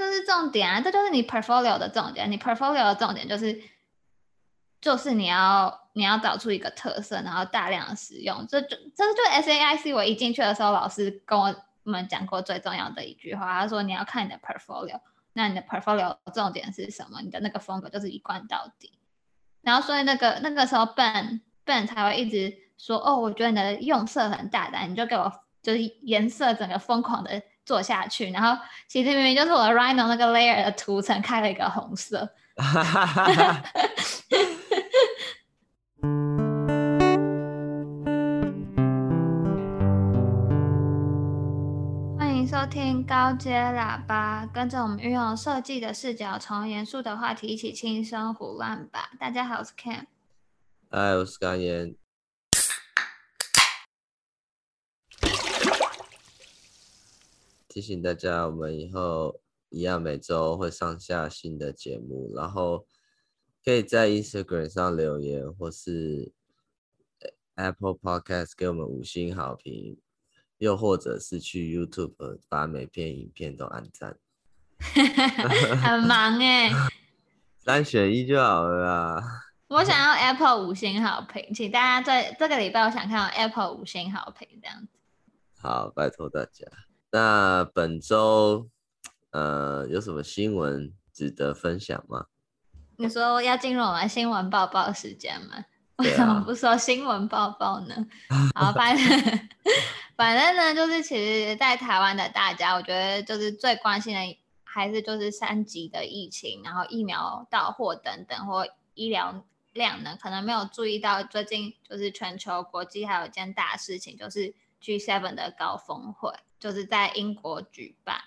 这是重点啊，这就是你 portfolio 的重点。你 portfolio 的重点就是，就是你要你要找出一个特色，然后大量的使用。这就这就 SAIC 我一进去的时候，老师跟我们讲过最重要的一句话，他说你要看你的 portfolio，那你的 portfolio 重点是什么？你的那个风格就是一贯到底。然后所以那个那个时候 Ben Ben 才会一直说，哦，我觉得你的用色很大胆，你就给我就是颜色整个疯狂的。做下去，然后其实明明就是我的 Rhino 那个 layer 的图层开了一个红色。欢迎收听高阶喇叭，跟着我们运用设计的视角，从严肃的话题一起轻松胡乱吧。大家好，我是 Ken。嗨，我是甘言。提醒大家，我们以后一样每周会上下新的节目，然后可以在 Instagram 上留言，或是 Apple Podcast 给我们五星好评，又或者是去 YouTube 把每篇影片都按赞。很忙哎，三选一就好了啦。我想要 Apple 五星好评，请大家在这个礼拜，我想看到 Apple 五星好评这样子。好，拜托大家。那本周，呃，有什么新闻值得分享吗？你说要进入我们新闻报报时间吗？为什么不说新闻报报呢？好，反正 反正呢，就是其实，在台湾的大家，我觉得就是最关心的还是就是三级的疫情，然后疫苗到货等等，或医疗量呢，可能没有注意到最近就是全球国际还有一件大事情，就是 G7 的高峰会。就是在英国举办，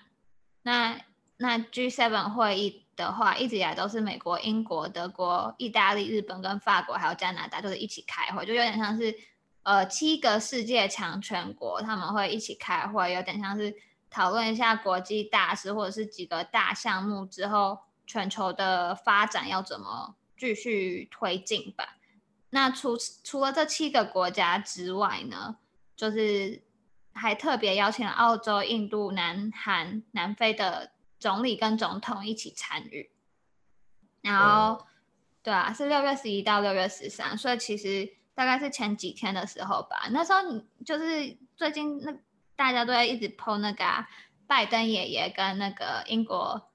那那 G7 会议的话，一直以来都是美国、英国、德国、意大利、日本跟法国还有加拿大，就是一起开会，就有点像是呃七个世界强权国他们会一起开会，有点像是讨论一下国际大事或者是几个大项目之后全球的发展要怎么继续推进吧。那除除了这七个国家之外呢，就是。还特别邀请了澳洲、印度、南韩、南非的总理跟总统一起参与。然后，嗯、对啊，是六月十一到六月十三，所以其实大概是前几天的时候吧。那时候你就是最近那大家都在一直 po 那个、啊、拜登爷爷跟那个英国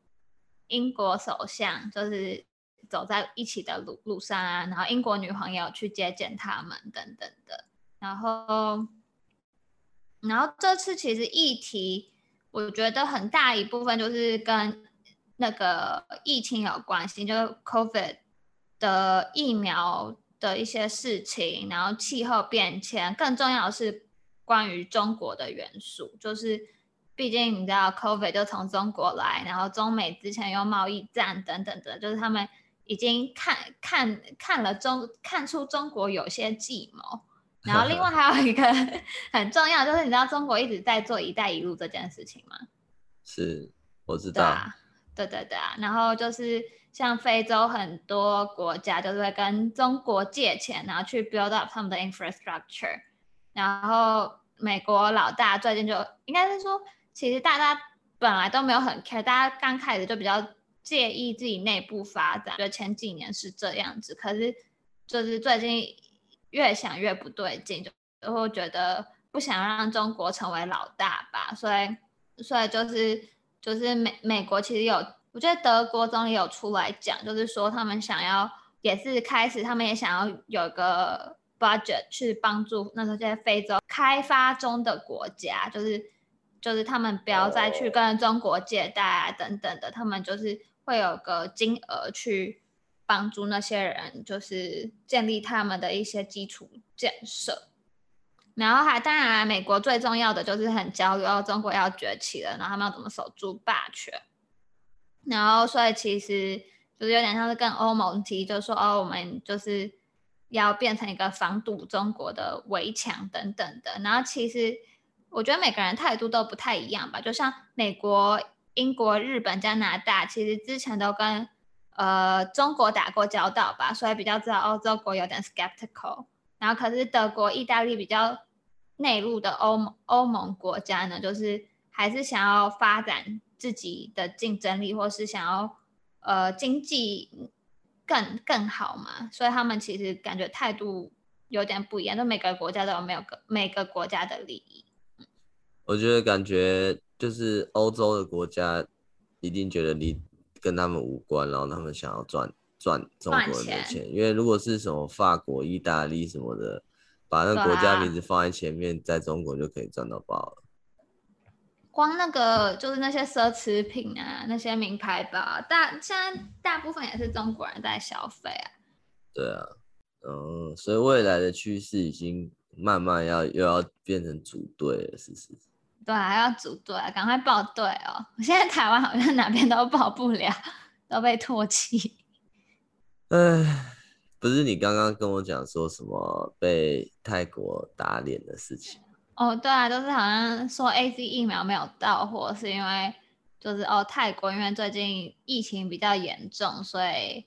英国首相，就是走在一起的路路上啊，然后英国女皇也有去接见他们等等的，然后。然后这次其实议题，我觉得很大一部分就是跟那个疫情有关系，就 COVID 的疫苗的一些事情，然后气候变迁，更重要的是关于中国的元素，就是毕竟你知道 COVID 就从中国来，然后中美之前有贸易战等等的，就是他们已经看看看了中看出中国有些计谋。然后另外还有一个 很重要，就是你知道中国一直在做“一带一路”这件事情吗？是，我知道。对啊，对对对啊。然后就是像非洲很多国家，就是会跟中国借钱，然后去 build up 他们的 infrastructure。然后美国老大最近就应该是说，其实大家本来都没有很 care，大家刚开始就比较介意自己内部发展，就前几年是这样子，可是就是最近。越想越不对劲，就会觉得不想让中国成为老大吧，所以，所以就是就是美美国其实有，我觉得德国总理有出来讲，就是说他们想要也是开始，他们也想要有一个 budget 去帮助那些非洲开发中的国家，就是就是他们不要再去跟中国借贷啊等等的，他们就是会有个金额去。帮助那些人，就是建立他们的一些基础建设，然后还当然，美国最重要的就是很焦虑哦，中国要崛起了，然后他们要怎么守住霸权，然后所以其实就是有点像是跟欧盟提，就是说哦，我们就是要变成一个防堵中国的围墙等等的，然后其实我觉得每个人态度都不太一样吧，就像美国、英国、日本、加拿大，其实之前都跟。呃，中国打过交道吧，所以比较知道欧洲国有点 skeptical。然后可是德国、意大利比较内陆的欧盟欧盟国家呢，就是还是想要发展自己的竞争力，或是想要呃经济更更好嘛，所以他们其实感觉态度有点不一样，就每个国家都有没有个每个国家的利益。我觉得感觉就是欧洲的国家一定觉得你跟他们无关，然后他们想要赚赚中国人的钱，钱因为如果是什么法国、意大利什么的，把那个国家名字放在前面，在中国就可以赚到爆了。光那个就是那些奢侈品啊，那些名牌包，大现在大部分也是中国人在消费啊。对啊，嗯，所以未来的趋势已经慢慢要又要变成组队了，是是是？对啊，要组队，赶快报队哦！我现在台湾好像哪边都报不了，都被唾弃。哎，不是你刚刚跟我讲说什么被泰国打脸的事情？哦，对啊，就是好像说 A C 疫苗没有到货，是因为就是哦泰国因为最近疫情比较严重，所以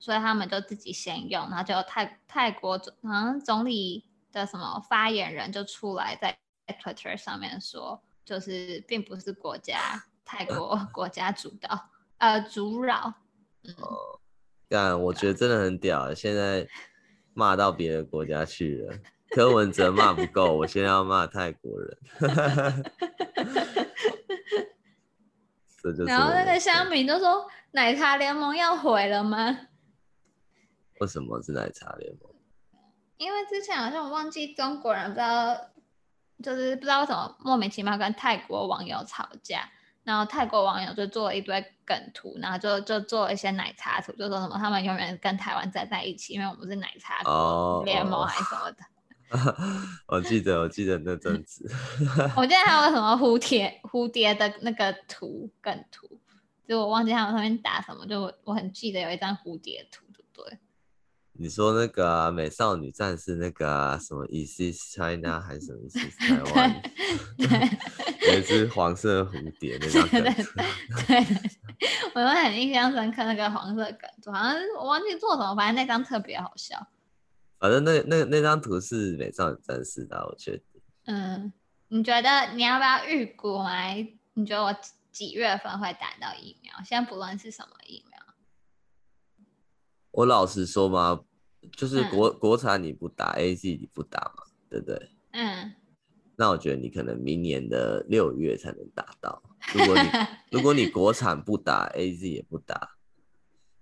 所以他们就自己先用，然后就泰泰国好像总理的什么发言人就出来在。在 Twitter 上面说，就是并不是国家泰国国家主导，呃，主扰。嗯，但我觉得真的很屌，现在骂到别的国家去了。柯文哲骂不够，我现在要骂泰国人。然后那个乡民都说：“奶茶联盟要毁了吗？”为什么是奶茶联盟？因为之前好像我忘记中国人不知道。就是不知道为什么莫名其妙跟泰国网友吵架，然后泰国网友就做了一堆梗图，然后就就做了一些奶茶图，就说什么他们永远跟台湾站在一起，因为我们是奶茶联盟还是什么的。我记得我记得那阵子，我记得还有什么蝴蝶 蝴蝶的那个图梗图，就我忘记他们上面打什么，就我我很记得有一张蝴蝶图，对不对？你说那个、啊、美少女战士那个、啊、什么 Is China 还是什么 Is this 台湾？有一只黄色蝴蝶那张梗，对，对，对，我都很印象深刻那个黄色梗图，好像我忘记做什么，反正那张特别好笑。反正那那那张图是美少女战士的，我确定。嗯，你觉得你要不要预估来？你觉得我几月份会打到疫苗？现在不论是什么疫苗。我老实说嘛，就是国、嗯、国产你不打，AZ 你不打嘛，对不对？嗯。那我觉得你可能明年的六月才能打到。如果你 如果你国产不打，AZ 也不打，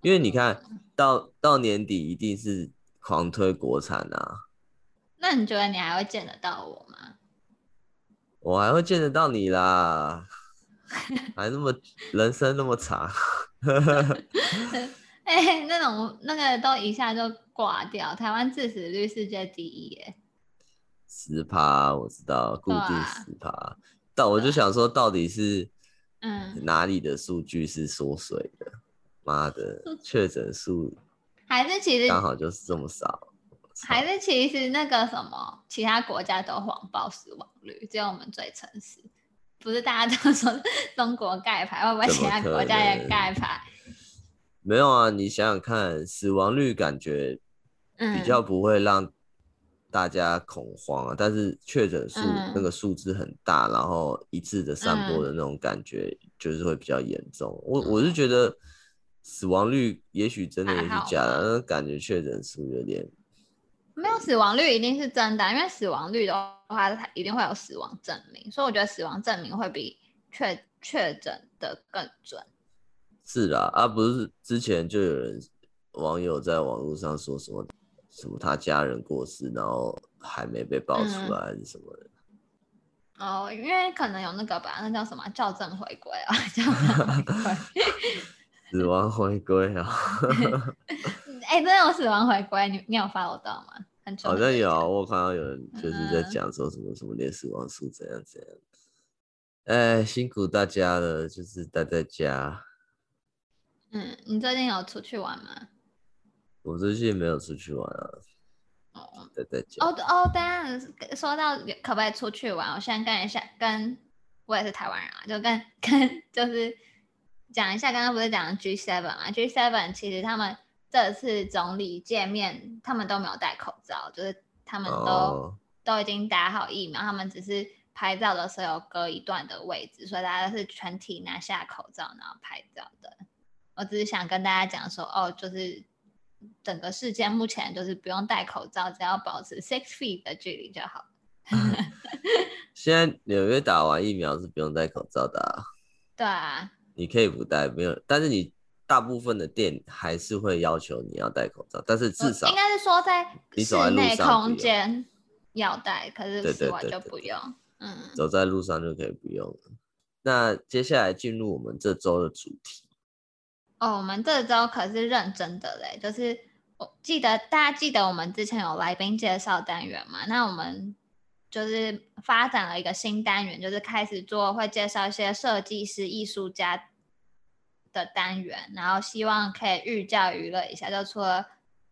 因为你看到到年底一定是狂推国产啊。那你觉得你还会见得到我吗？我还会见得到你啦，还那么人生那么长。哎、欸，那种那个都一下就挂掉。台湾致死率世界第一，耶，十趴我知道，固定十趴。啊、但我就想说，到底是嗯哪里的数据是缩水的？妈、嗯、的，确诊数还是其实刚好就是这么少？还是其实那个什么，其他国家都谎报死亡率，只有我们最诚实？不是大家都说 中国盖牌，会不会其他国家也盖牌？没有啊，你想想看，死亡率感觉比较不会让大家恐慌啊，嗯、但是确诊数那个数字很大，嗯、然后一次的散播的那种感觉就是会比较严重。嗯、我我是觉得死亡率也许真的也是假的，但是感觉确诊数有点没有死亡率一定是真的，因为死亡率的话它一定会有死亡证明，所以我觉得死亡证明会比确确诊的更准。是啦，啊，不是之前就有人网友在网络上说什么什么他家人过世，然后还没被爆出来，还是什么的、嗯。哦，因为可能有那个吧，那叫什么校正回归啊，校正回归，死亡回归啊。哎、欸，真的有死亡回归，你你有 follow 到吗？好像有，我看到有人就是在讲说什么什么连死亡数怎样怎样。哎、欸，辛苦大家了，就是待在家。嗯，你最近有出去玩吗？我最近没有出去玩啊。哦，在在家。哦哦，当然，说到可不可以出去玩，我先跟一下，跟我也是台湾人啊，就跟跟就是讲一下，刚刚不是讲 G seven 嘛？G seven 其实他们这次总理见面，他们都没有戴口罩，就是他们都、哦、都已经打好疫苗，他们只是拍照的时候有隔一段的位置，所以大家都是全体拿下口罩然后拍照的。我只是想跟大家讲说，哦，就是整个世界目前就是不用戴口罩，只要保持 six feet 的距离就好。现在纽约打完疫苗是不用戴口罩的啊。对啊。你可以不戴，没有，但是你大部分的店还是会要求你要戴口罩，但是至少应该是说在室内空间要戴，可是室外就不用。嗯，走在路上就可以不用了。那接下来进入我们这周的主题。哦，我们这周可是认真的嘞，就是我记得大家记得我们之前有来宾介绍单元嘛？那我们就是发展了一个新单元，就是开始做会介绍一些设计师、艺术家的单元，然后希望可以寓教于乐一下。就除了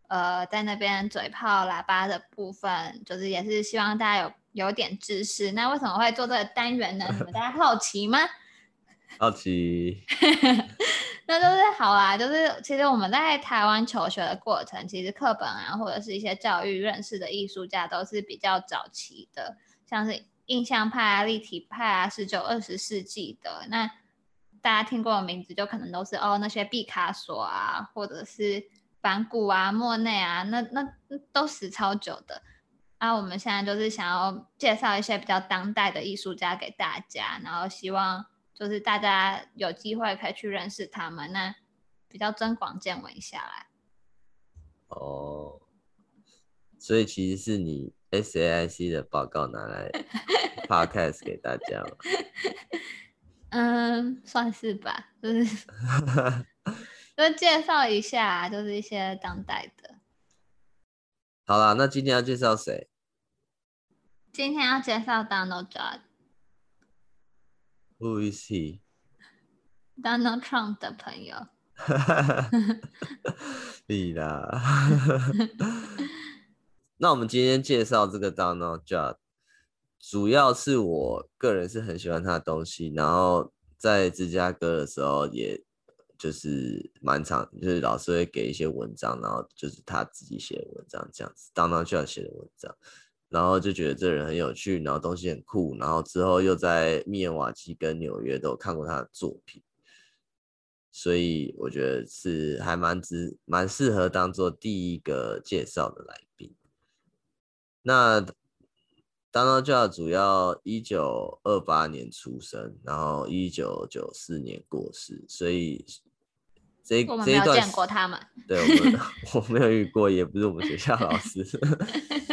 呃在那边嘴炮喇叭的部分，就是也是希望大家有。有点知识，那为什么会做这个单元呢？你们大家好奇吗？好奇，那就是好啦。就是其实我们在台湾求学的过程，其实课本啊，或者是一些教育认识的艺术家，都是比较早期的，像是印象派啊、立体派啊，十九、二十世纪的。那大家听过的名字，就可能都是哦，那些毕卡索啊，或者是梵谷啊、莫内啊，那那都死超久的。啊，我们现在就是想要介绍一些比较当代的艺术家给大家，然后希望就是大家有机会可以去认识他们，那比较增广见闻下来。哦，所以其实是你 SAIC 的报告拿来 Podcast 给大家吗？嗯，算是吧，就是 就介绍一下，就是一些当代的。好啦，那今天要介绍谁？今天要介绍 Donald Judd。Who is he？Donald Trump 的朋友。你啦。那我们今天介绍这个 Donald Judd，主要是我个人是很喜欢他的东西，然后在芝加哥的时候，也就是蛮常，就是老师会给一些文章，然后就是他自己写的文章这样子，Donald Judd 写的文章。然后就觉得这人很有趣，然后东西很酷，然后之后又在密尔瓦基跟纽约都有看过他的作品，所以我觉得是还蛮值蛮适合当做第一个介绍的来宾。那 Donald Judd 主要一九二八年出生，然后一九九四年过世，所以这我们没有见过他们，对，我们 我没有遇过，也不是我们学校老师。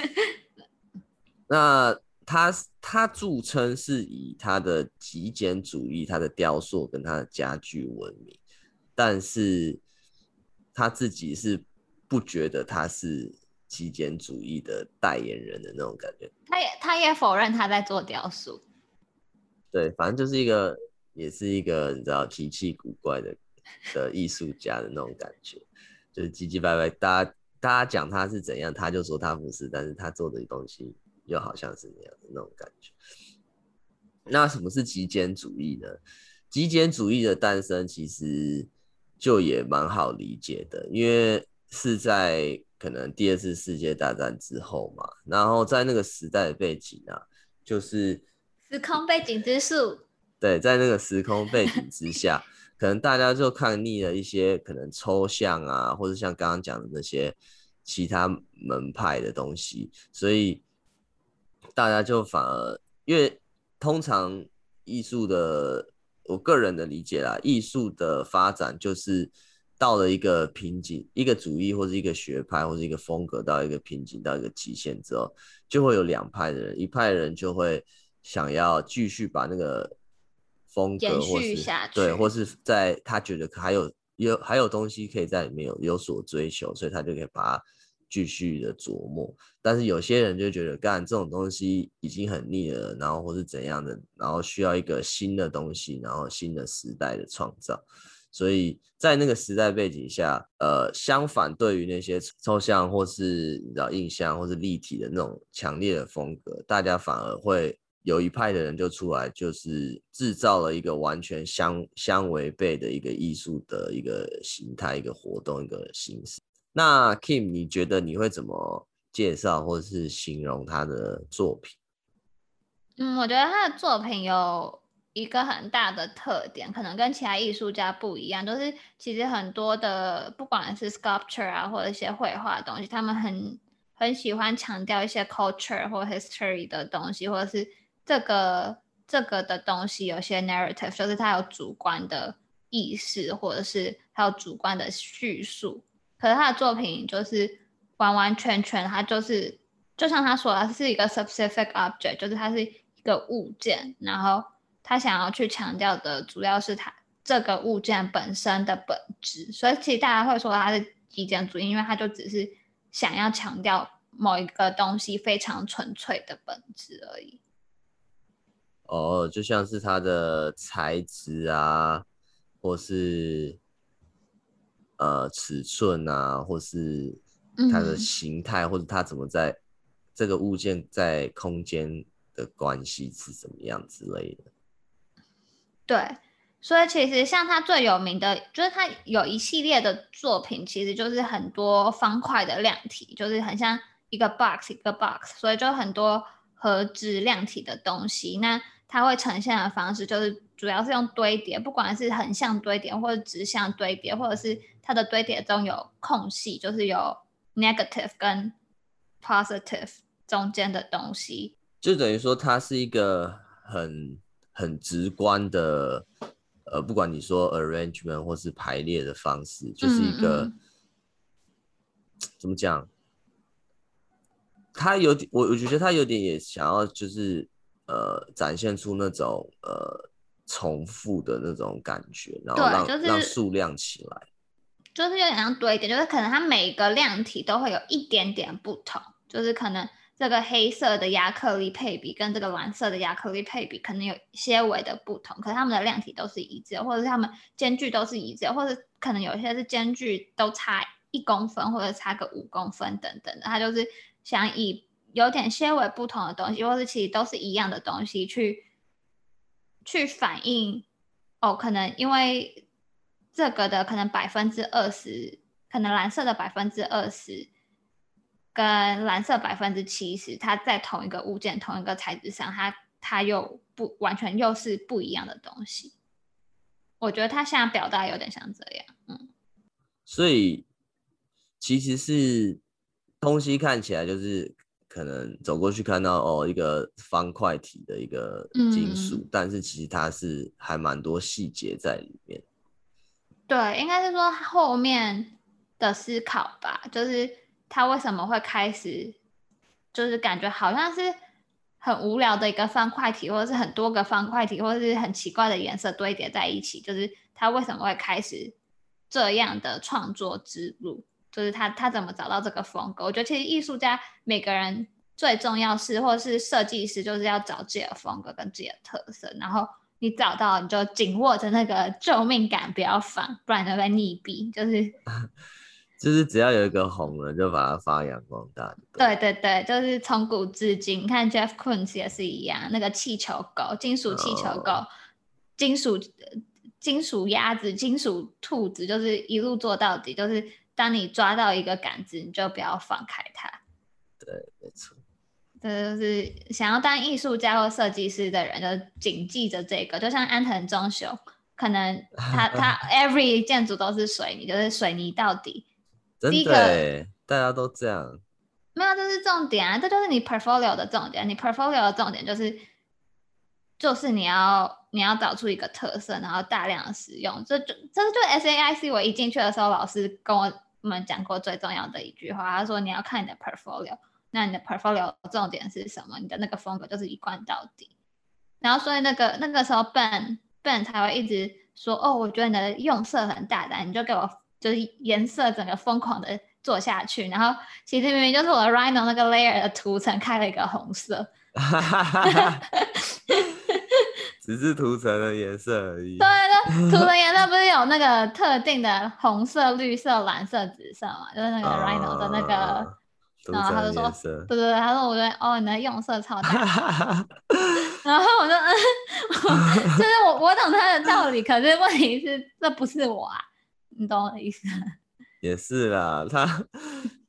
那他他著称是以他的极简主义、他的雕塑跟他的家具闻名，但是他自己是不觉得他是极简主义的代言人的那种感觉。他也他也否认他在做雕塑。对，反正就是一个也是一个你知道奇奇古怪的的艺术家的那种感觉，就是唧唧歪歪，大家大家讲他是怎样，他就说他不是，但是他做的东西。又好像是那样的那种感觉。那什么是极简主义呢？极简主义的诞生其实就也蛮好理解的，因为是在可能第二次世界大战之后嘛，然后在那个时代的背景啊，就是时空背景之树。对，在那个时空背景之下，可能大家就看腻了一些可能抽象啊，或者像刚刚讲的那些其他门派的东西，所以。大家就反而，因为通常艺术的，我个人的理解啦，艺术的发展就是到了一个瓶颈，一个主义或者一个学派或者一个风格到一个瓶颈到一个极限之后，就会有两派的人，一派的人就会想要继续把那个风格或是对，或是在他觉得还有有还有东西可以在里面有有所追求，所以他就可以把它。继续的琢磨，但是有些人就觉得干这种东西已经很腻了，然后或是怎样的，然后需要一个新的东西，然后新的时代的创造。所以在那个时代背景下，呃，相反，对于那些抽象或是你知道印象或是立体的那种强烈的风格，大家反而会有一派的人就出来，就是制造了一个完全相相违背的一个艺术的一个形态、一个活动、一个形式。那 Kim，你觉得你会怎么介绍或者是形容他的作品？嗯，我觉得他的作品有一个很大的特点，可能跟其他艺术家不一样，就是其实很多的不管是 sculpture 啊，或者一些绘画的东西，他们很很喜欢强调一些 culture 或 history 的东西，或者是这个这个的东西有些 narrative，就是它有主观的意识，或者是它有主观的叙述。可是他的作品就是完完全全，他就是就像他说的，是一个 specific object，就是它是一个物件，然后他想要去强调的主要是他这个物件本身的本质。所以其实大家会说他是极简主义，因为他就只是想要强调某一个东西非常纯粹的本质而已。哦，就像是它的材质啊，或是。呃，尺寸啊，或是它的形态，嗯，或者它怎么在这个物件在空间的关系是怎么样之类的。对，所以其实像他最有名的，就是他有一系列的作品，其实就是很多方块的量体，就是很像一个 box 一个 box，所以就很多盒子量体的东西。那它会呈现的方式就是主要是用堆叠，不管是横向堆叠或者直向堆叠，或者是它的堆叠中有空隙，就是有 negative 跟 positive 中间的东西。就等于说它是一个很很直观的，呃，不管你说 arrangement 或是排列的方式，就是一个嗯嗯怎么讲？它有点，我我觉得它有点也想要就是。呃，展现出那种呃重复的那种感觉，然后让、就是、让数量起来，就是有点像堆叠，就是可能它每个量体都会有一点点不同，就是可能这个黑色的亚克力配比跟这个蓝色的亚克力配比可能有些微的不同，可是它们的量体都是一致，或者是它们间距都是一致，或者可能有些是间距都差一公分或者差个五公分等等的，它就是想以。有点些微不同的东西，或是其实都是一样的东西，去去反映哦，可能因为这个的可能百分之二十，可能蓝色的百分之二十跟蓝色百分之七十，它在同一个物件、同一个材质上，它它又不完全又是不一样的东西。我觉得他现在表达有点像这样，嗯，所以其实是东西看起来就是。可能走过去看到哦，一个方块体的一个金属，嗯，但是其实它是还蛮多细节在里面。对，应该是说后面的思考吧，就是他为什么会开始，就是感觉好像是很无聊的一个方块体，或者是很多个方块体，或者是很奇怪的颜色堆叠在一起，就是他为什么会开始这样的创作之路。就是他，他怎么找到这个风格？我觉得其实艺术家每个人最重要是，或者是设计师，就是要找自己的风格跟自己的特色。然后你找到，你就紧握着那个 救命感，不要放，不然就会溺毙。就是，就是只要有一个红人，就把它发扬光大。对对对，就是从古至今，你看 Jeff Koons 也是一样，那个气球狗、金属气球狗、oh. 金属金属鸭子、金属兔子，就是一路做到底，就是。当你抓到一个杆子，你就不要放开它。对，没错。这就是想要当艺术家或设计师的人，就谨记着这个。就像安藤忠雄，可能他 他 every 建筑都是水泥，就是水泥到底。真的，第一个大家都这样。没有，这是重点啊！这就是你 portfolio 的重点。你 portfolio 的重点就是，就是你要你要找出一个特色，然后大量的使用。这就这就 SAIC，我一进去的时候，老师跟我。我们讲过最重要的一句话，他说你要看你的 portfolio，那你的 portfolio 重点是什么？你的那个风格就是一贯到底。然后所以那个那个时候 Ben Ben 才会一直说，哦，我觉得你的用色很大胆，你就给我就是颜色整个疯狂的做下去。然后其实明明就是我 Rhino 那个 layer 的涂层开了一个红色。只是涂层的颜色而已。对对，涂层颜色不是有那个特定的红色、绿色、蓝色、紫色嘛？就是那个 Rhino 的那个，啊、然后他就说，对对对，他说我觉得哦，你的用色超大。然后我就嗯，就是我我懂他的道理，可是问题是这不是我啊，你懂我的意思？也是啦，他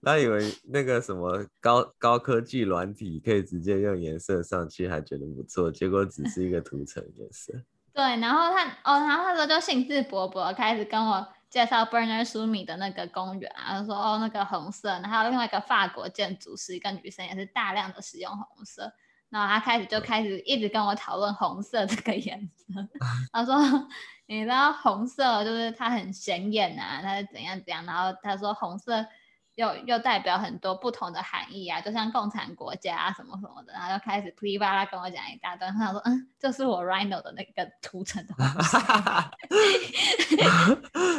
他 以为那个什么高高科技软体可以直接用颜色上去，还觉得不错，结果只是一个涂层颜色。对，然后他哦，然后他说就兴致勃勃开始跟我介绍 Bernard Sumi 的那个公园啊，他说哦那个红色，然后还有另外一个法国建筑师一个女生也是大量的使用红色。然后他开始就开始一直跟我讨论红色这个颜色。他说：“你知道红色就是它很显眼啊，它是怎样怎样。”然后他说红色又又代表很多不同的含义啊，就像共产国家啊什么什么的。然后就开始噼里啪啦跟我讲一大段。他说：“嗯，这是我 Rhino 的那个图层的红色。”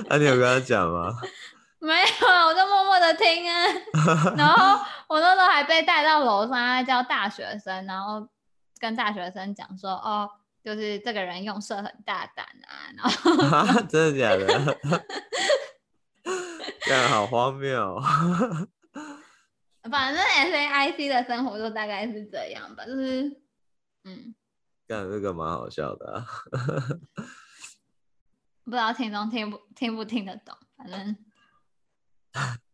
那你有跟他讲吗？没有，我就默默的听啊。然后我那时候还被带到楼上，他教大学生，然后跟大学生讲说：“哦，就是这个人用色很大胆啊。”然后、啊、真的假的？这样好荒谬。反正 SAIC 的生活就大概是这样吧，就是嗯，干这个蛮好笑的、啊。不知道听众听不听不听得懂，反正。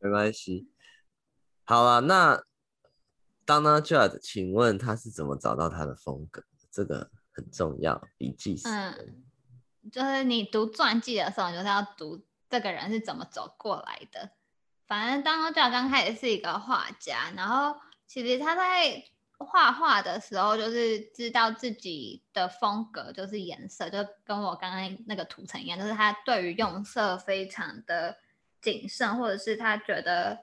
没关系，好了，那 Donna Judd，请问他是怎么找到他的风格？这个很重要，笔记是。嗯，就是你读传记的时候，你就是要读这个人是怎么走过来的。反正 Donna Judd 刚开始是一个画家，然后其实他在画画的时候，就是知道自己的风格就是颜色，就跟我刚刚那个图层一样，就是他对于用色非常的。谨慎，或者是他觉得，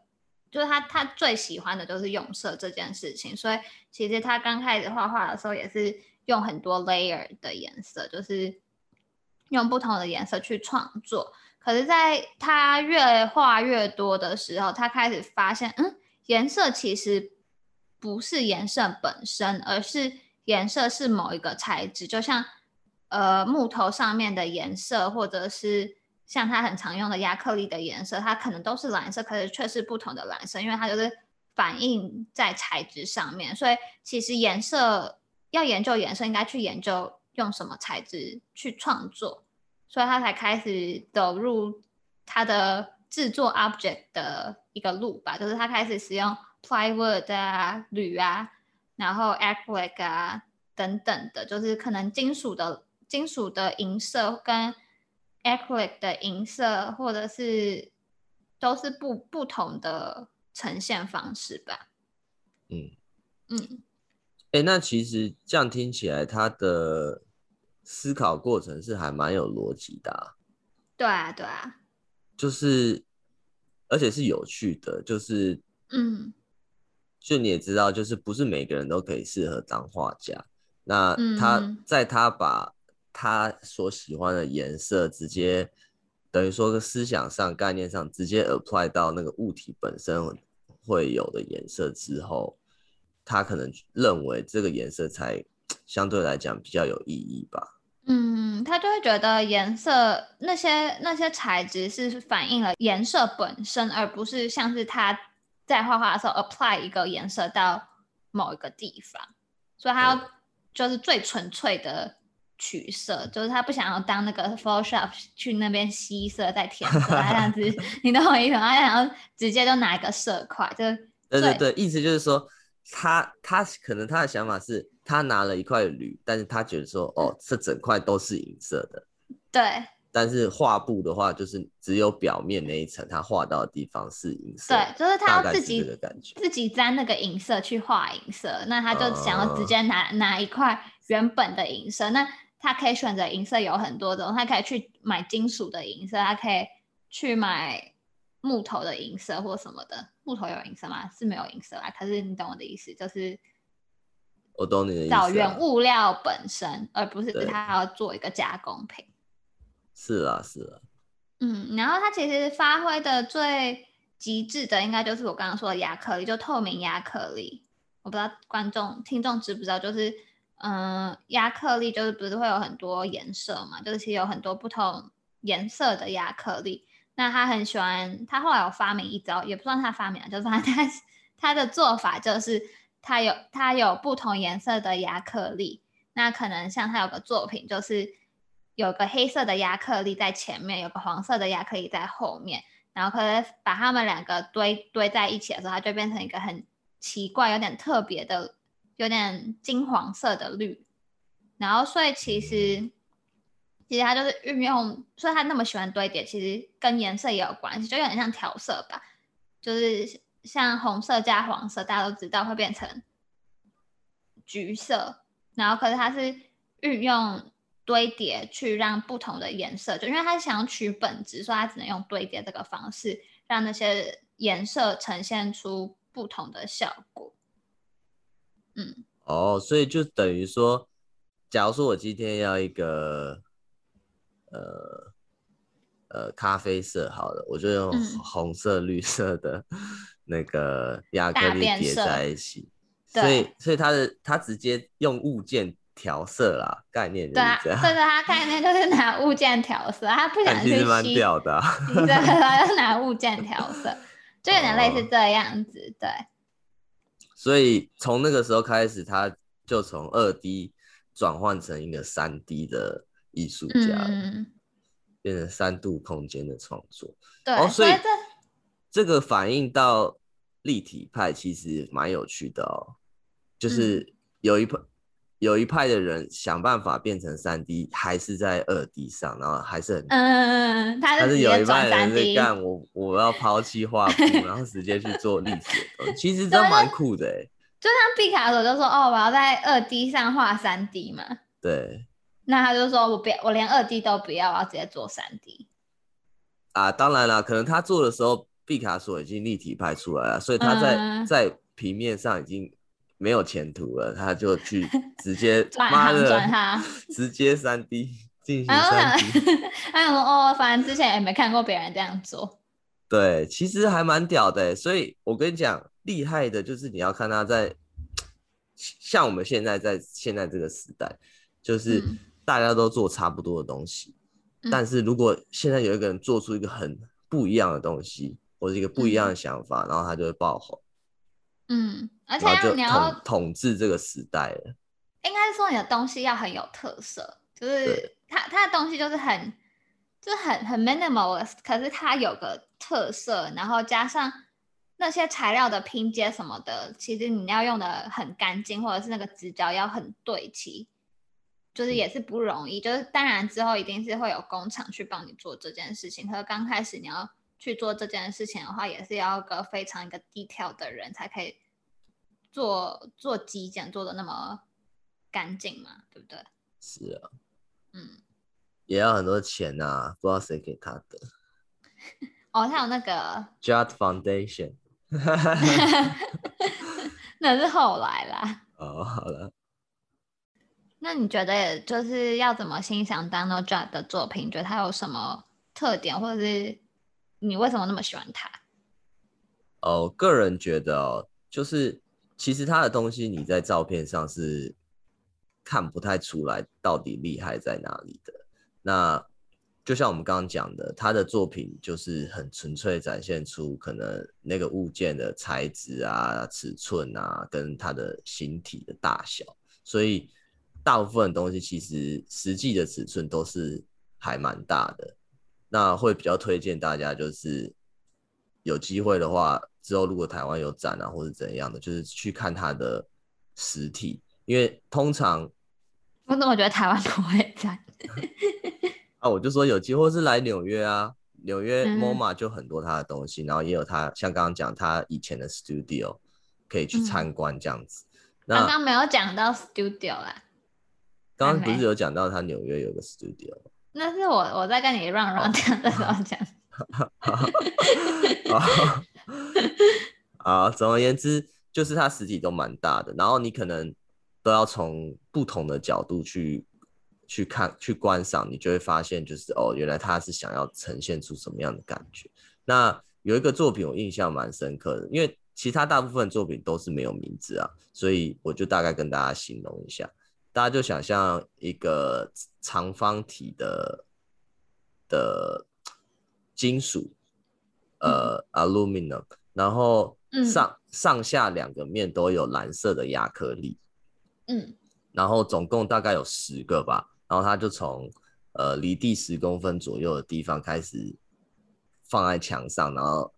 就是他他最喜欢的就是用色这件事情，所以其实他刚开始画画的时候也是用很多 layer 的颜色，就是用不同的颜色去创作。可是，在他越画越多的时候，他开始发现，嗯，颜色其实不是颜色本身，而是颜色是某一个材质，就像呃木头上面的颜色，或者是。像他很常用的亚克力的颜色，它可能都是蓝色，可是却是不同的蓝色，因为它就是反映在材质上面。所以其实颜色要研究颜色，应该去研究用什么材质去创作，所以他才开始走入他的制作 object 的一个路吧，就是他开始使用 plywood 啊、铝啊，然后 acrylic 啊等等的，就是可能金属的金属的银色跟 acrylic 的银色，或者是都是不不同的呈现方式吧。嗯。嗯，哎、欸，那其实这样听起来，他的思考过程是还蛮有逻辑的、啊。对啊，对啊，就是而且是有趣的，就是嗯，就你也知道，就是不是每个人都可以适合当画家。那他在他把他所喜欢的颜色，直接等于说个思想上、概念上，直接 apply 到那个物体本身会有的颜色之后，他可能认为这个颜色才 相对来讲比较有意义吧。嗯，他就会觉得颜色那些那些材质是反映了颜色本身，而不是像是他在画画的时候 apply 一个颜色到某一个地方，所以他要就是最纯粹的。取色就是他不想要当那个 Photoshop 去那边吸色再填色，他这样子，你懂我意思吗？他想要直接就拿一个色块，就对对对，意思就是说，他他可能他的想法是，他拿了一块铝，但是他觉得说，哦，这整块都是银色的，对。但是画布的话，就是只有表面那一层，他画到的地方是银色，对，就是他要自己自己沾那个银色去画银色，那他就想要直接拿、嗯、拿一块原本的银色，那。他可以选择银色有很多种，他可以去买金属的银色，他可以去买木头的银色或什么的。木头有银色吗？是没有银色啊。可是你懂我的意思，就是我懂你的意思。找原物料本身，而不是他要做一个加工品。是啊，是啊。嗯，然后它其实发挥的最极致的，应该就是我刚刚说的亚克力，就透明亚克力。我不知道观众、听众知不知道，就是。嗯，亚克力就是不是会有很多颜色嘛？就是其实有很多不同颜色的亚克力。那他很喜欢，他后来有发明一招，也不算他发明，就是他他他的做法就是他有他有不同颜色的亚克力。那可能像他有个作品，就是有个黑色的亚克力在前面，有个黄色的亚克力在后面。然后可能把它们两个堆堆在一起的时候，它就变成一个很奇怪、有点特别的、有点金黄色的绿。然后所以其实其实它就是运用，所以它那么喜欢堆叠，其实跟颜色也有关系，就有点像调色吧，就是像红色加黄色，大家都知道会变成橘色，然后可是它是运用。堆叠去让不同的颜色，就因为他想取本质，所以他只能用堆叠这个方式，让那些颜色呈现出不同的效果。嗯，哦，所以就等于说，假如说我今天要一个，呃呃咖啡色，好了，我就用红色、嗯、绿色的 那个亚克力叠在一起，所以所以他的他直接用物件。调色啦，概念就是这样。对啊，对他概念就是拿物件调色，他不想去吸。其实蛮屌的、啊。对，他就拿物件调色，就有点类似这样子，哦、对。所以从那个时候开始，他就从二 D 转换成一个三 D 的艺术家，嗯、变成三度空间的创作。对，哦、所以这这个反映到立体派其实蛮有趣的哦，就是有一派。嗯有一派的人想办法变成三 D，还是在二 D 上，然后还是很嗯，他是但是有一派的人在干我，我要抛弃画布，然后直接去做立体的东西，其实这蛮酷的哎。就像毕卡索就说：“哦，我要在二 D 上画三 D 嘛。”对。那他就说：“我不要，我连二 D 都不要，我要直接做三 D。”啊，当然了，可能他做的时候，毕卡索已经立体拍出来了，所以他在、嗯、在平面上已经。没有前途了，他就去直接 妈的，直接三 D 进行三 D。他想说哦，反正之前也没看过别人这样做。对，其实还蛮屌的，所以我跟你讲，厉害的就是你要看他在，像我们现在在现在这个时代，就是大家都做差不多的东西，嗯、但是如果现在有一个人做出一个很不一样的东西，或者一个不一样的想法，嗯、然后他就会爆红。嗯，而且要你要统治这个时代了，应该是说你的东西要很有特色，就是它它的东西就是很就是很很 minimalist，可是它有个特色，然后加上那些材料的拼接什么的，其实你要用的很干净，或者是那个直角要很对齐，就是也是不容易。嗯、就是当然之后一定是会有工厂去帮你做这件事情，可是刚开始你要去做这件事情的话，也是要个非常一个 detail 的人才可以。做做极简做的那么干净嘛，对不对？是啊，嗯，也要很多钱呐、啊，不知道谁给他的。哦，他有那个 Jade Foundation，那是后来啦。哦，好了。那你觉得就是要怎么欣赏 Donald Judd 的作品？觉得他有什么特点，或者是你为什么那么喜欢他？哦，个人觉得哦，就是。其实他的东西你在照片上是看不太出来到底厉害在哪里的。那就像我们刚刚讲的，他的作品就是很纯粹展现出可能那个物件的材质啊、尺寸啊，跟它的形体的大小。所以大部分的东西其实实际的尺寸都是还蛮大的。那会比较推荐大家就是有机会的话。之后如果台湾有展啊，或者怎样的，就是去看它的实体，因为通常我怎么觉得台湾不会展 啊？我就说有机会是来纽约啊，纽约 MoMA 就很多他的东西，嗯、然后也有他像刚刚讲他以前的 studio 可以去参观这样子。刚、嗯、刚没有讲到 studio 啦，刚刚不是有讲到他纽约有个 studio？那是我我在跟你 run run 讲的时候讲。啊，总而言之，就是它实体都蛮大的，然后你可能都要从不同的角度去去看、去观赏，你就会发现，就是哦，原来他是想要呈现出什么样的感觉。那有一个作品我印象蛮深刻的，因为其他大部分作品都是没有名字啊，所以我就大概跟大家形容一下，大家就想象一个长方体的的金属，呃，aluminum。然后上、嗯、上下两个面都有蓝色的亚克力，嗯，然后总共大概有十个吧，然后他就从呃离地十公分左右的地方开始放在墙上，然后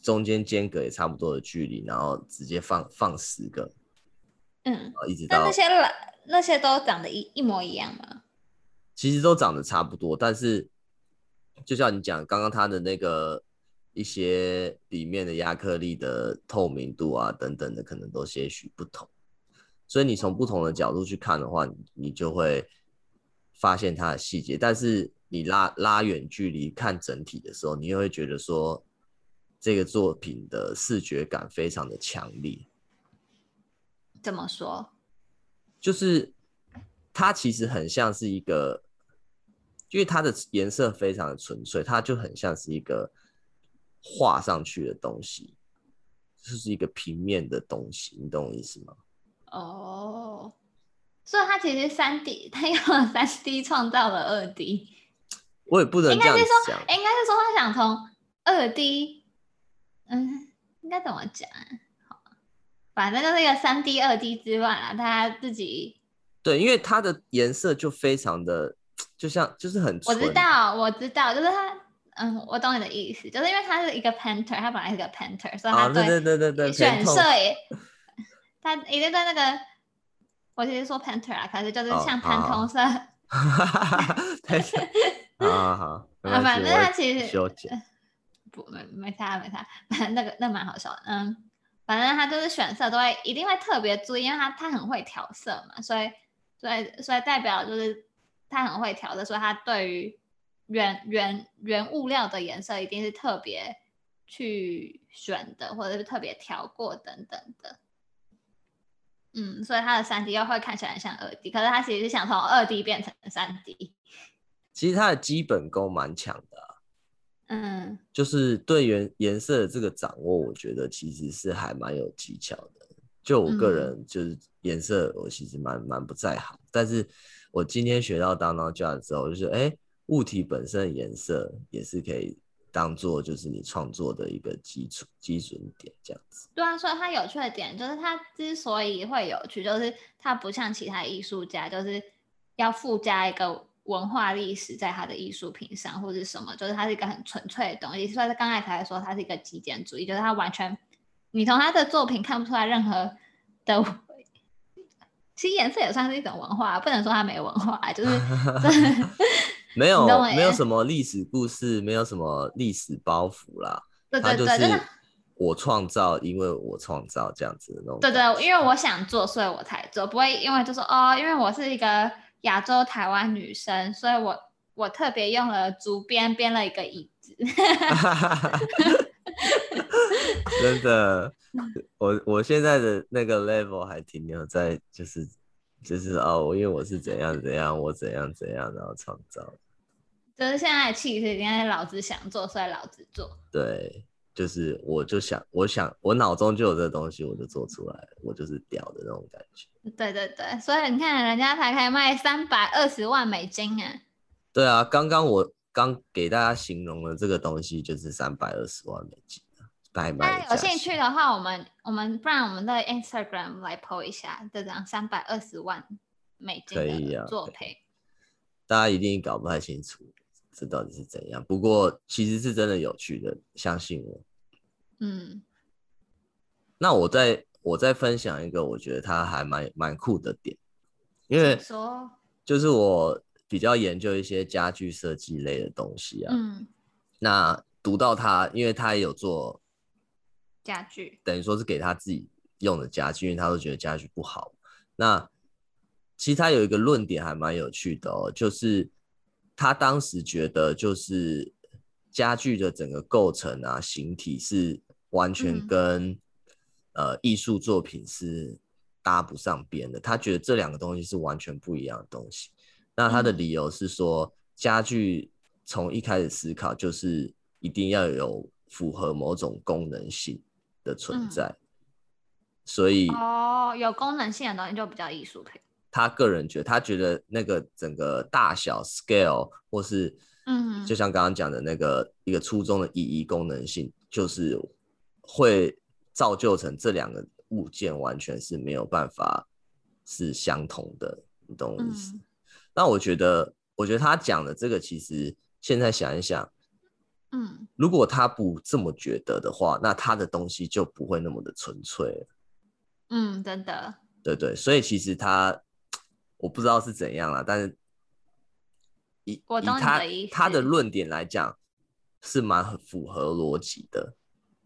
中间间隔也差不多的距离，然后直接放放十个，嗯，一直到那些那些都长得一一模一样吗？其实都长得差不多，但是就像你讲，刚刚他的那个一些里面的亚克力的透明度啊等等的，可能都些许不同。所以你从不同的角度去看的话，你就会发现它的细节。但是你拉拉远距离看整体的时候，你又会觉得说这个作品的视觉感非常的强烈。怎么说？就是它其实很像是一个，因为它的颜色非常的纯粹，它就很像是一个画上去的东西，就是一个平面的东西。你懂我意思吗？哦，所以他其实三 D，他用了三 D 创造了二 D。我也不能这样讲，应该是说，应该是说他想从二 D，嗯，应该怎么讲？好，反正就是一个三 D、二 D 之外啊，他自己对，因为它的颜色就非常的，就像就是很，我知道，我知道，就是它，嗯，我懂你的意思，就是因为它是一个 painter，它本来是个 painter，所以它对、啊、对对对对选色也。它一定在那个，我其实说 Panther 啊，可是就是像潘通色。哈哈哈好好，反正他其实不没没差没差，反正那个那蛮好笑的。嗯，反正他就是选色都会一定会特别注意，因为他他很会调色嘛，所以所以所以代表就是他很会调的，所以他对于原原原物料的颜色一定是特别去选的，或者是特别调过等等的。嗯，所以他的三 D 又会看起来像二 D，可是他其实是想从二 D 变成三 D。其实他的基本功蛮强，嗯，就是对颜颜色的这个掌握，我觉得其实是还蛮有技巧的。就我个人，就是颜色我其实蛮蛮不在行，但是我今天学到 Donald Judd 之后，就是哎，物体本身的颜色也是可以。当做就是你创作的一个基础基准点这样子。对啊，所以它有趣的点就是它之所以会有趣，就是它不像其他艺术家，就是要附加一个文化历史在他的艺术品上或者什么，就是它是一个很纯粹的东西。所以刚才才说它是一个极简主义，就是它完全你从他的作品看不出来任何的。其实颜色也算是一种文化，不能说他没文化，就是。没有，没有什么历史故事，没有什么历史包袱啦。对对对，就是我创造，因为我创造这样子的那种。对对，因为我想做，所以我才做，不会因为就说哦，因为我是一个亚洲台湾女生，所以我我特别用了竹编编了一个椅子。真的，我我现在的那个 level 还停留在就是。就是哦，因为我是怎样怎样，我怎样怎样，然后创造。就是现在的气势，应该是老子想做，所以老子做。对，就是我就想，我想，我脑中就有这个东西，我就做出来，我就是屌的那种感觉。对对对，所以你看，人家才可以卖三百二十万美金啊。对啊，刚刚我刚给大家形容了这个东西，就是三百二十万美金。大家有兴趣的话，我们我们不然我们的 Instagram 来 po 一下这张三百二十万美金的作品。啊，大家一定搞不太清楚这到底是怎样，不过其实是真的有趣的，相信我。嗯，那我再我再分享一个，我觉得它还蛮蛮酷的点，因为说就是我比较研究一些家具设计类的东西啊。嗯，那读到他，因为他也有做。家具等于说是给他自己用的家具，因为他都觉得家具不好。那其实他有一个论点还蛮有趣的哦，就是他当时觉得就是家具的整个构成啊、形体是完全跟、嗯、呃艺术作品是搭不上边的。他觉得这两个东西是完全不一样的东西。那他的理由是说，家具从一开始思考就是一定要有符合某种功能性。的存在，嗯、所以哦，有功能性的东西就比较艺术品。他个人觉得，他觉得那个整个大小 scale 或是嗯，就像刚刚讲的那个一个初衷的意义功能性，就是会造就成这两个物件完全是没有办法是相同的，你懂我意思？嗯、那我觉得，我觉得他讲的这个其实现在想一想，嗯，如果他不这么觉得的话，那他的东西就不会那么的纯粹了。嗯，真的。对对，所以其实他我不知道是怎样了，但是以以他他的论点来讲，是蛮符合逻辑的。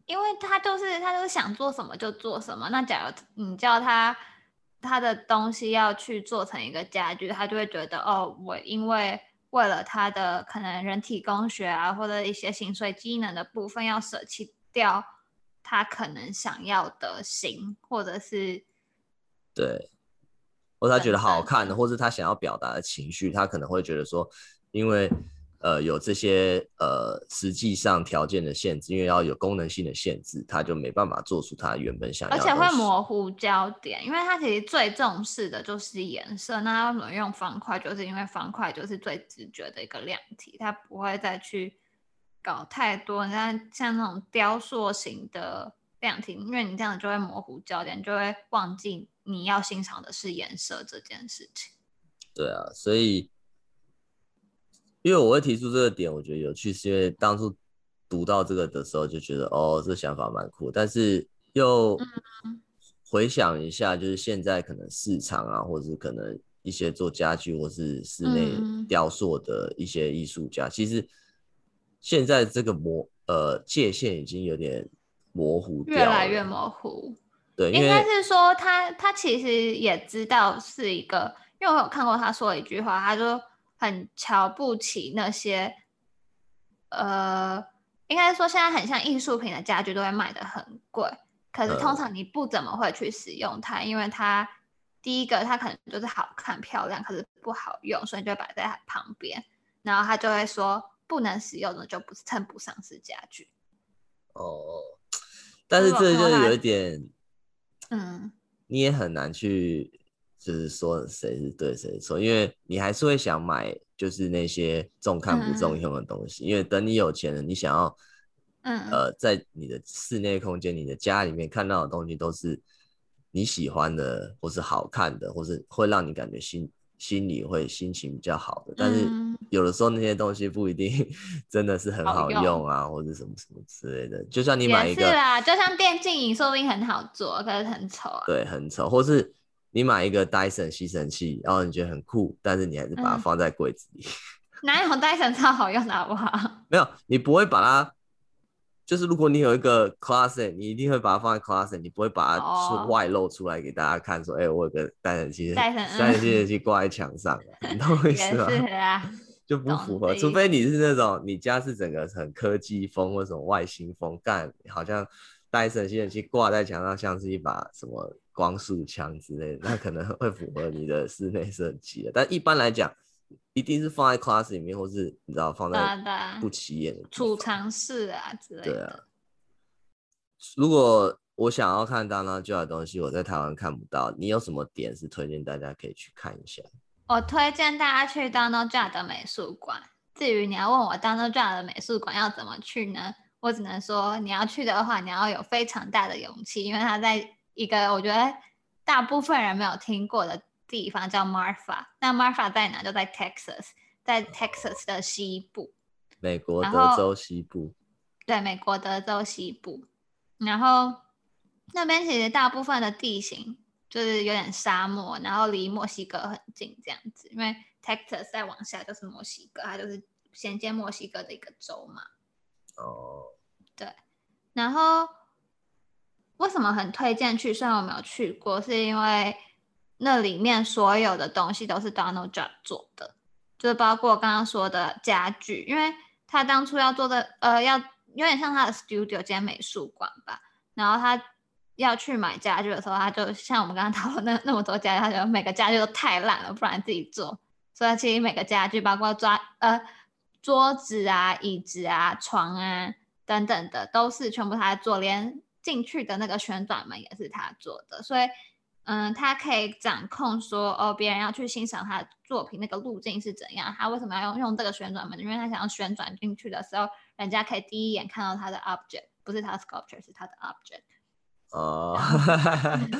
因为他就是他就是想做什么就做什么。那假如你叫他他的东西要去做成一个家具，他就会觉得哦，我因为为了他的可能人体工学啊，或者一些形髓机能的部分，要舍弃掉他可能想要的型，或者是对，或者他觉得好看的，或者他想要表达的情绪，他可能会觉得说，因为。呃，有这些呃，实际上条件的限制，因为要有功能性的限制，他就没办法做出他原本想要的。而且会模糊焦点，因为他其实最重视的就是颜色。那他为什么用方块？就是因为方块就是最直觉的一个量体，他不会再去搞太多。你看，像那种雕塑型的量体，因为你这样就会模糊焦点，就会忘记你要欣赏的是颜色这件事情。对啊，所以。因为我会提出这个点，我觉得有趣，是因为当初读到这个的时候就觉得，哦，这想法蛮酷。但是又回想一下，就是现在可能市场啊，或者是可能一些做家具或是室内雕塑的一些艺术家，其实现在这个模呃界限已经有点模糊掉，越来越模糊。对，应该是说他他其实也知道是一个，因为我有看过他说一句话，他就。很瞧不起那些，呃，应该说现在很像艺术品的家具都会卖的很贵，可是通常你不怎么会去使用它，因为它第一个它可能就是好看漂亮，可是不好用，所以你就摆在旁边，然后他就会说不能使用的就不称不上是家具。哦，但是这就有一点，嗯，你也很难去。就是说谁是对谁是错，因为你还是会想买，就是那些重看不重用的东西。嗯、因为等你有钱了，你想要，嗯呃，在你的室内空间、你的家里面看到的东西都是你喜欢的，或是好看的，或是会让你感觉心心里会心情比较好的。但是有的时候那些东西不一定 真的是很好用啊，用或者什么什么之类的。就像你买一个，是啦，就像电竞椅，说不定很好做，可是很丑啊。对，很丑，或是。你买一个 Dyson 吸尘器，然后你觉得很酷，但是你还是把它放在柜子里。嗯、哪有 Dyson 超好用的，好不好？没有，你不会把它，就是如果你有一个 closet，你一定会把它放在 closet，你不会把它出外露出来给大家看，说，哎、我有个 Dyson 吸尘，Dyson 吸尘器挂在墙上，你懂我意思吗？啊，就不符合，除非你是那种你家是整个很科技风或者什么外星风，干好像 Dyson 吸尘器挂在墙上，像是一把什么。光束枪之类的，那可能会符合你的室内设计。但一般来讲，一定是放在 class 里面，或是你知道放在不起眼的储藏室啊之类的。对啊。如果我想要看 Donald Judd 的东西，我在台湾看不到，你有什么点是推荐大家可以去看一下？我推荐大家去 Donald Judd 的美术馆。至于你要问我 Donald Judd 的美术馆要怎么去呢？我只能说，你要去的话，你要有非常大的勇气，因为他在。一个我觉得大部分人没有听过的地方叫 Marfa。那 Marfa 在哪？就在 Texas，在 Texas 的西部，美国德州西部。对，美国德州西部。然后那边其实大部分的地形就是有点沙漠，然后离墨西哥很近，这样子。因为 Texas 再往下就是墨西哥，它就是衔接墨西哥的一个州嘛。哦。对，然后。为什么很推荐去？虽然我没有去过，是因为那里面所有的东西都是 Donald Judd 做的，就是包括刚刚说的家具，因为他当初要做的，呃，要有点像他的 studio 兼美术馆吧。然后他要去买家具的时候，他就像我们刚刚 讨论那那么多家具，他觉得每个家具都太烂了，不然自己做。所以其实每个家具，包括抓呃桌子啊、椅子啊、床啊等等的，都是全部他做，连。进去的那个旋转门也是他做的，所以，嗯，他可以掌控说，哦，别人要去欣赏他的作品，那个路径是怎样，他为什么要用用这个旋转门？因为他想要旋转进去的时候，人家可以第一眼看到他的 object，不是他的 sculpture，是他的 object。哦，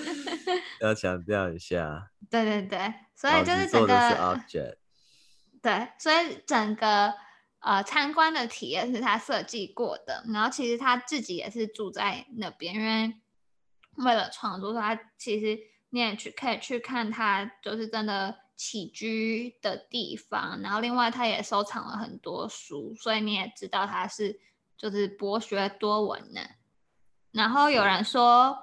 要强调一下。对对对，所以就是整个，是 object。对，所以整个。呃参观的体验是他设计过的，然后其实他自己也是住在那边，因为为了创作，他其实你也去可以去看他就是真的起居的地方，然后另外他也收藏了很多书，所以你也知道他是就是博学多闻的。然后有人说。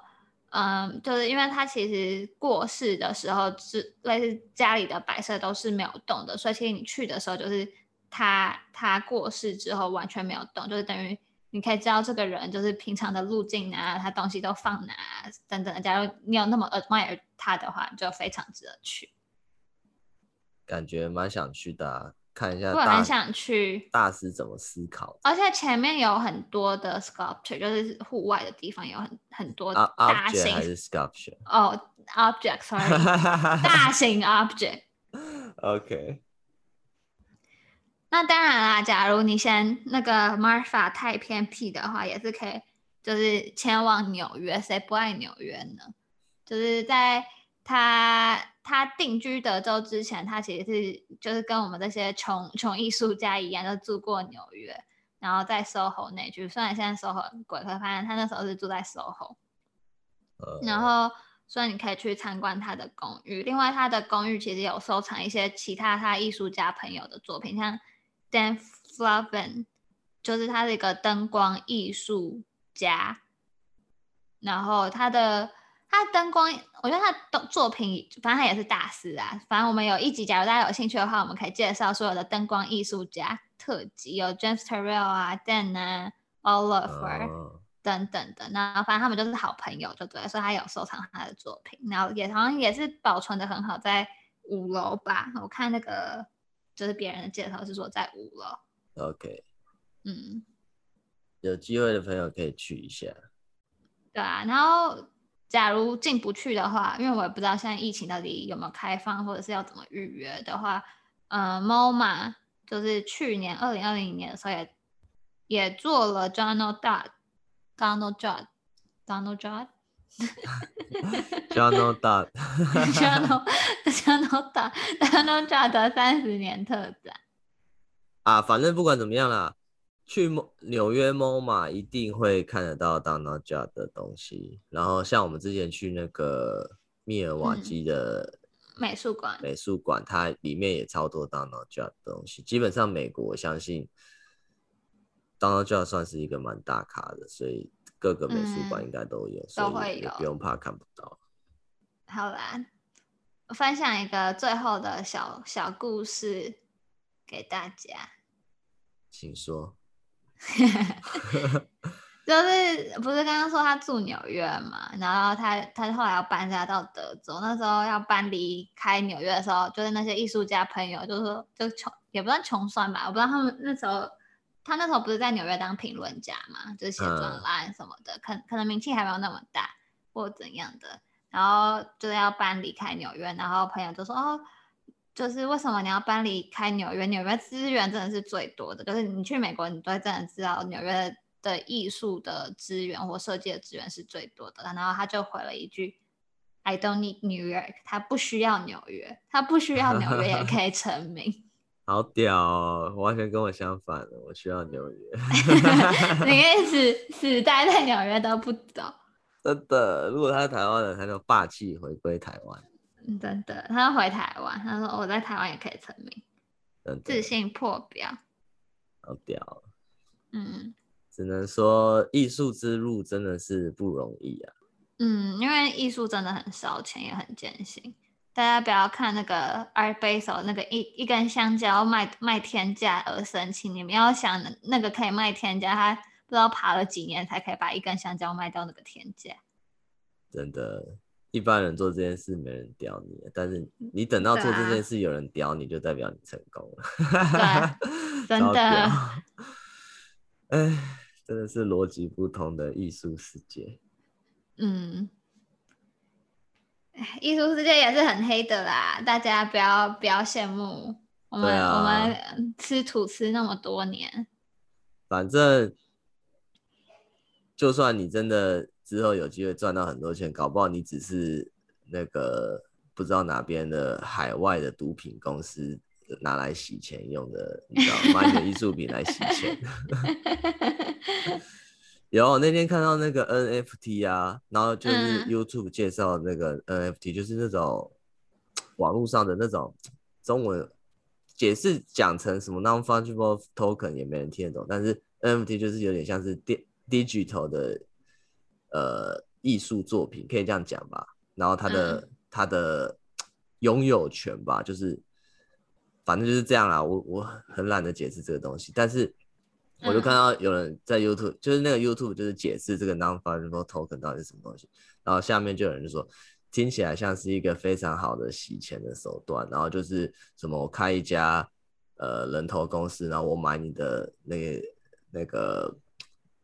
嗯，就是因为他其实过世的时候是类似家里的摆设都是没有动的，所以其实你去的时候就是他他过世之后完全没有动，就是等于你可以知道这个人就是平常的路径啊，他东西都放哪等等。假如你有那么 admire 他的话，就非常值得去。感觉蛮想去的啊。看一下，我很想去大师怎么思考，而且前面有很多的 sculpture，就是户外的地方有很很多大型还是 sculpture 哦、oh,，object，sorry，大型 object。OK。那当然啦，假如你嫌那个 Marfa 太偏僻的话，也是可以，就是前往纽约，谁不爱纽约呢？就是在。他他定居德州之前，他其实是就是跟我们这些穷穷艺术家一样，都住过纽约，然后在 SOHO 那区。虽然现在 SOHO 很贵，可发现他那时候是住在 SOHO。然后，所以你可以去参观他的公寓。另外，他的公寓其实有收藏一些其他他艺术家朋友的作品，像 Dan Flavin，就是他是一个灯光艺术家。然后他的。他灯光，我觉得他的作品，反正他也是大师啊。反正我们有一集，假如大家有兴趣的话，我们可以介绍所有的灯光艺术家特辑，有 James Terrell 啊、Dan 啊、Oliver、oh. 等等的。那反正他们就是好朋友，就对，所以他有收藏他的作品，然后也好像也是保存的很好，在五楼吧。我看那个就是别人的介绍是说在五楼。OK，嗯，有机会的朋友可以去一下。对啊，然后。假如进不去的话，因为我也不知道现在疫情到底有没有开放，或者是要怎么预约的话，嗯、呃、，MoMA 就是去年二零二零年的时候也也做了 Donald Duck，Donald 加拿大。加拿大 加拿大大拿加的三十年特展。啊反正不管怎么样啦去纽约某马一定会看得到大拿加的东西。然后像我们之前去那个密尔瓦基的美术馆。美术馆它里面也超多大拿加的东西。基本上美国我相信当然就算是一个蛮大咖的所以各个美术馆应该都有，都会有，不用怕看不到。好啦，分享一个最后的小小故事给大家，请说。就是不是刚刚说他住纽约嘛，然后他他后来要搬家到德州，那时候要搬离开纽约的时候，就是那些艺术家朋友就说就穷也不算穷酸吧，我不知道他们那时候他那时候不是在纽约当评论家嘛，就是写专栏什么的，可可能名气还没有那么大或怎样的，然后就是要搬离开纽约，然后朋友就说哦。就是为什么你要搬离开纽约？纽约资源真的是最多的，就是你去美国，你都会真的知道纽约的艺术的资源或设计的资源是最多的。然后他就回了一句：“I don't need New York。”他不需要纽约，他不需要纽约也可以成名。好屌哦，完全跟我相反了，我需要纽约。你一直 死待在纽约都不走。真的，如果他是台湾人，他就霸气回归台湾。真的，他要回台湾。他说：“我在台湾也可以成名，自信破表，好屌。”嗯，只能说艺术之路真的是不容易啊。嗯，因为艺术真的很烧钱，也很艰辛。大家不要看那个 Art Basel 那个一一根香蕉卖卖天价而生气，你们要想那个可以卖天价，他不知道爬了几年才可以把一根香蕉卖到那个天价。真的。一般人做这件事没人屌你，但是你等到做这件事有人屌你，就代表你成功了。对啊，真的。哎，真的是逻辑不同的艺术世界。嗯，艺术世界也是很黑的啦，大家不要不要羡慕我们，啊、我们吃土吃那么多年。反正，就算你真的。之后有机会赚到很多钱，搞不好你只是那个不知道哪边的海外的毒品公司拿来洗钱用的，你知道，买你的艺术品来洗钱。有那天看到那个 NFT 啊，然后就是 YouTube 介绍那个 NFT，就是那种网络上的那种中文解释讲成什么 non-fungible token 也没人听得懂，但是 NFT 就是有点像是 digital 的呃艺术作品，可以这样讲吧。然后它的它的拥有权吧，就是反正就是这样啦。我我很懒得解释这个东西，但是。我就看到有人在 YouTube，就是那个 YouTube 就是解释这个 non-fungible token 到底是什么东西，然后下面就有人就说，听起来像是一个非常好的洗钱的手段，然后就是什么我开一家呃人头公司，然后我买你的那个那个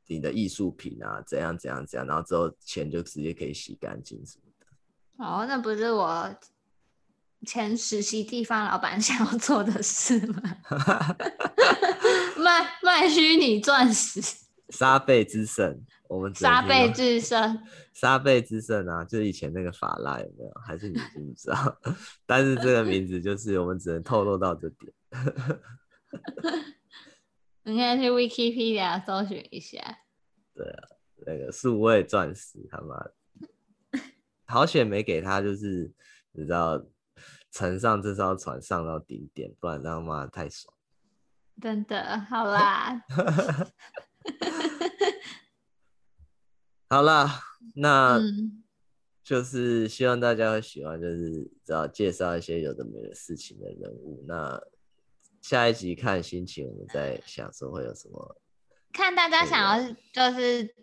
你的艺术品啊，怎样怎样怎样，然后之后钱就直接可以洗干净什么的。哦，那不是我前实习地方老板 想要做的事吗？卖卖虚拟钻石，沙贝之圣，我们沙贝之圣，沙贝之圣啊，就是以前那个法拉有没有？还是你知不知道？但是这个名字就是我们只能透露到这点。你可以去 Wikipedia 搜寻一下。对啊，那个数位钻石，他妈的，好险没给他，就是你知道，乘上这艘船上到顶点，不然他妈太爽。真的，好啦，好啦，那就是希望大家会喜欢，就是只要介绍一些有的没的事情的人物。那下一集看心情，我们再想说会有什么。看大家想要就是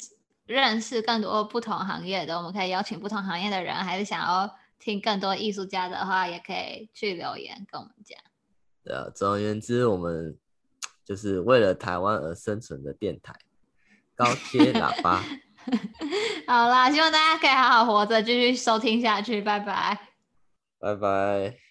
认识更多不同行业的，我们可以邀请不同行业的人，还是想要听更多艺术家的话，也可以去留言跟我们讲。对啊，总而言之，我们。就是为了台湾而生存的电台，高阶喇叭。好啦，希望大家可以好好活着，继续收听下去，拜拜，拜拜。